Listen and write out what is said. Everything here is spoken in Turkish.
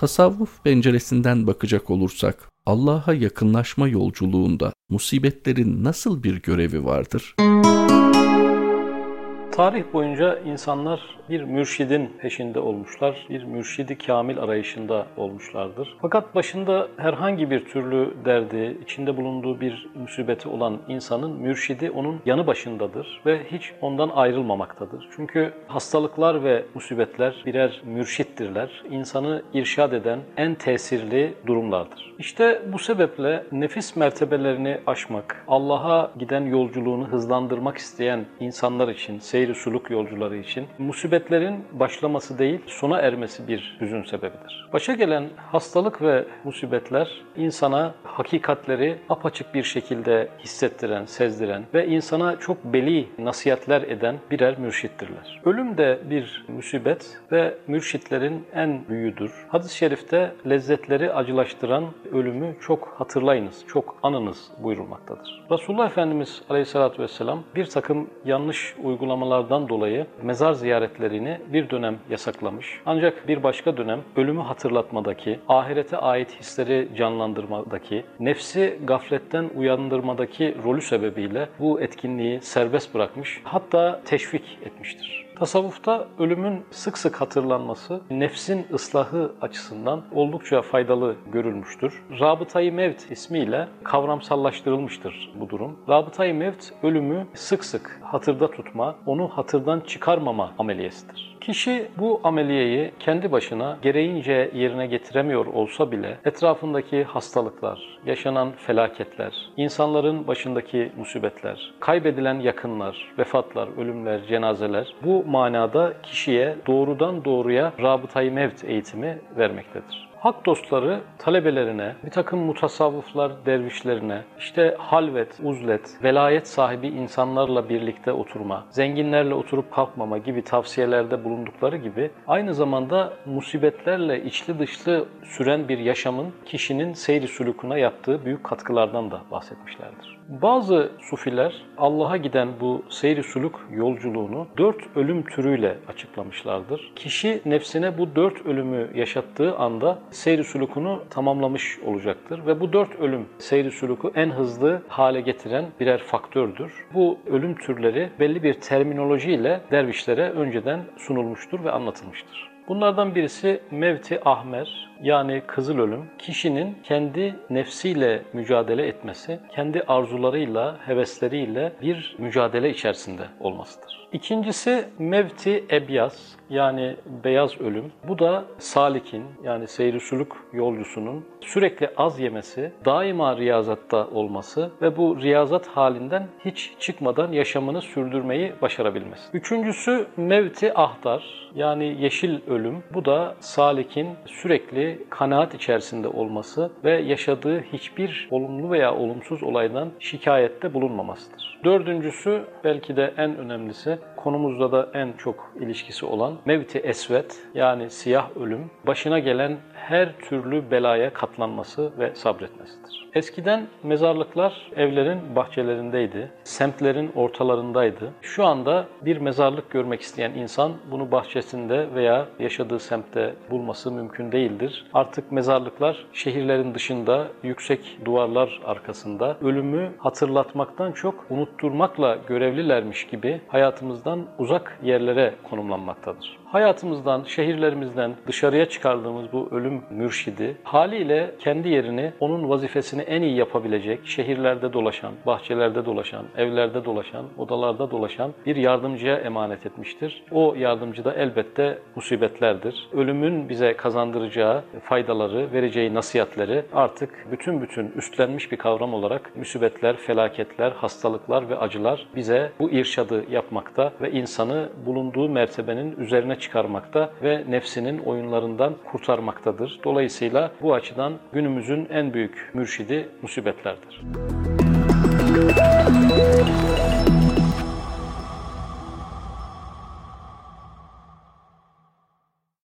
Tasavvuf penceresinden bakacak olursak Allah'a yakınlaşma yolculuğunda musibetlerin nasıl bir görevi vardır? Tarih boyunca insanlar bir mürşidin peşinde olmuşlar, bir mürşidi kamil arayışında olmuşlardır. Fakat başında herhangi bir türlü derdi, içinde bulunduğu bir musibeti olan insanın mürşidi onun yanı başındadır ve hiç ondan ayrılmamaktadır. Çünkü hastalıklar ve musibetler birer mürşittirler. İnsanı irşad eden en tesirli durumlardır. İşte bu sebeple nefis mertebelerini aşmak, Allah'a giden yolculuğunu hızlandırmak isteyen insanlar için, seyri suluk yolcuları için musibetlerin başlaması değil, sona ermesi bir hüzün sebebidir. Başa gelen hastalık ve musibetler insana hakikatleri apaçık bir şekilde hissettiren, sezdiren ve insana çok beli nasihatler eden birer mürşittirler. Ölüm de bir musibet ve mürşitlerin en büyüğüdür. Hadis-i şerifte lezzetleri acılaştıran ölümü çok hatırlayınız, çok anınız buyurulmaktadır. Resulullah Efendimiz Aleyhisselatü Vesselam bir takım yanlış uygulamalardan dolayı mezar ziyaretlerini bir dönem yasaklamış. Ancak bir başka dönem ölümü hatırlatmadaki, ahirete ait hisleri canlandırmadaki, nefsi gafletten uyandırmadaki rolü sebebiyle bu etkinliği serbest bırakmış, hatta teşvik etmiştir. Tasavvufta ölümün sık sık hatırlanması nefsin ıslahı açısından oldukça faydalı görülmüştür. Rabıtayı Mevt ismiyle kavramsallaştırılmıştır bu durum. Rabıtayı Mevt ölümü sık sık hatırda tutma, onu hatırdan çıkarmama ameliyesidir. Kişi bu ameliyeyi kendi başına gereğince yerine getiremiyor olsa bile etrafındaki hastalıklar, yaşanan felaketler, insanların başındaki musibetler, kaybedilen yakınlar, vefatlar, ölümler, cenazeler bu manada kişiye doğrudan doğruya rabıtayı mevt eğitimi vermektedir. Hak dostları talebelerine, bir takım mutasavvıflar dervişlerine, işte halvet, uzlet, velayet sahibi insanlarla birlikte oturma, zenginlerle oturup kalkmama gibi tavsiyelerde bulundukları gibi aynı zamanda musibetlerle içli dışlı süren bir yaşamın kişinin seyri sülükuna yaptığı büyük katkılardan da bahsetmişlerdir. Bazı sufiler Allah'a giden bu seyri suluk yolculuğunu dört ölüm türüyle açıklamışlardır. Kişi nefsine bu dört ölümü yaşattığı anda seyri sulukunu tamamlamış olacaktır ve bu dört ölüm seyri suluku en hızlı hale getiren birer faktördür. Bu ölüm türleri belli bir terminolojiyle dervişlere önceden sunulmuştur ve anlatılmıştır. Bunlardan birisi mevti ahmer yani kızıl ölüm kişinin kendi nefsiyle mücadele etmesi, kendi arzularıyla, hevesleriyle bir mücadele içerisinde olmasıdır. İkincisi mevti ebyaz yani beyaz ölüm. Bu da salikin yani seyri suluk yolcusunun sürekli az yemesi, daima riyazatta olması ve bu riyazat halinden hiç çıkmadan yaşamını sürdürmeyi başarabilmesi. Üçüncüsü mevti ahdar yani yeşil ölüm. Bu da salikin sürekli kanaat içerisinde olması ve yaşadığı hiçbir olumlu veya olumsuz olaydan şikayette bulunmamasıdır. Dördüncüsü belki de en önemlisi konumuzda da en çok ilişkisi olan mevti esvet yani siyah ölüm başına gelen her türlü belaya katlanması ve sabretmesidir. Eskiden mezarlıklar evlerin bahçelerindeydi, semtlerin ortalarındaydı. Şu anda bir mezarlık görmek isteyen insan bunu bahçesinde veya yaşadığı semtte bulması mümkün değildir. Artık mezarlıklar şehirlerin dışında, yüksek duvarlar arkasında ölümü hatırlatmaktan çok unutturmakla görevlilermiş gibi hayatımızdan uzak yerlere konumlanmaktadır. Hayatımızdan, şehirlerimizden dışarıya çıkardığımız bu ölüm mürşidi haliyle kendi yerini onun vazifesini en iyi yapabilecek şehirlerde dolaşan, bahçelerde dolaşan, evlerde dolaşan, odalarda dolaşan bir yardımcıya emanet etmiştir. O yardımcı da elbette musibetlerdir. Ölümün bize kazandıracağı faydaları, vereceği nasihatleri artık bütün bütün üstlenmiş bir kavram olarak musibetler, felaketler, hastalıklar ve acılar bize bu irşadı yapmakta ve insanı bulunduğu mertebenin üzerine çıkarmakta ve nefsinin oyunlarından kurtarmaktadır. Dolayısıyla bu açıdan günümüzün en büyük mürşidi musibetlerdir. Müzik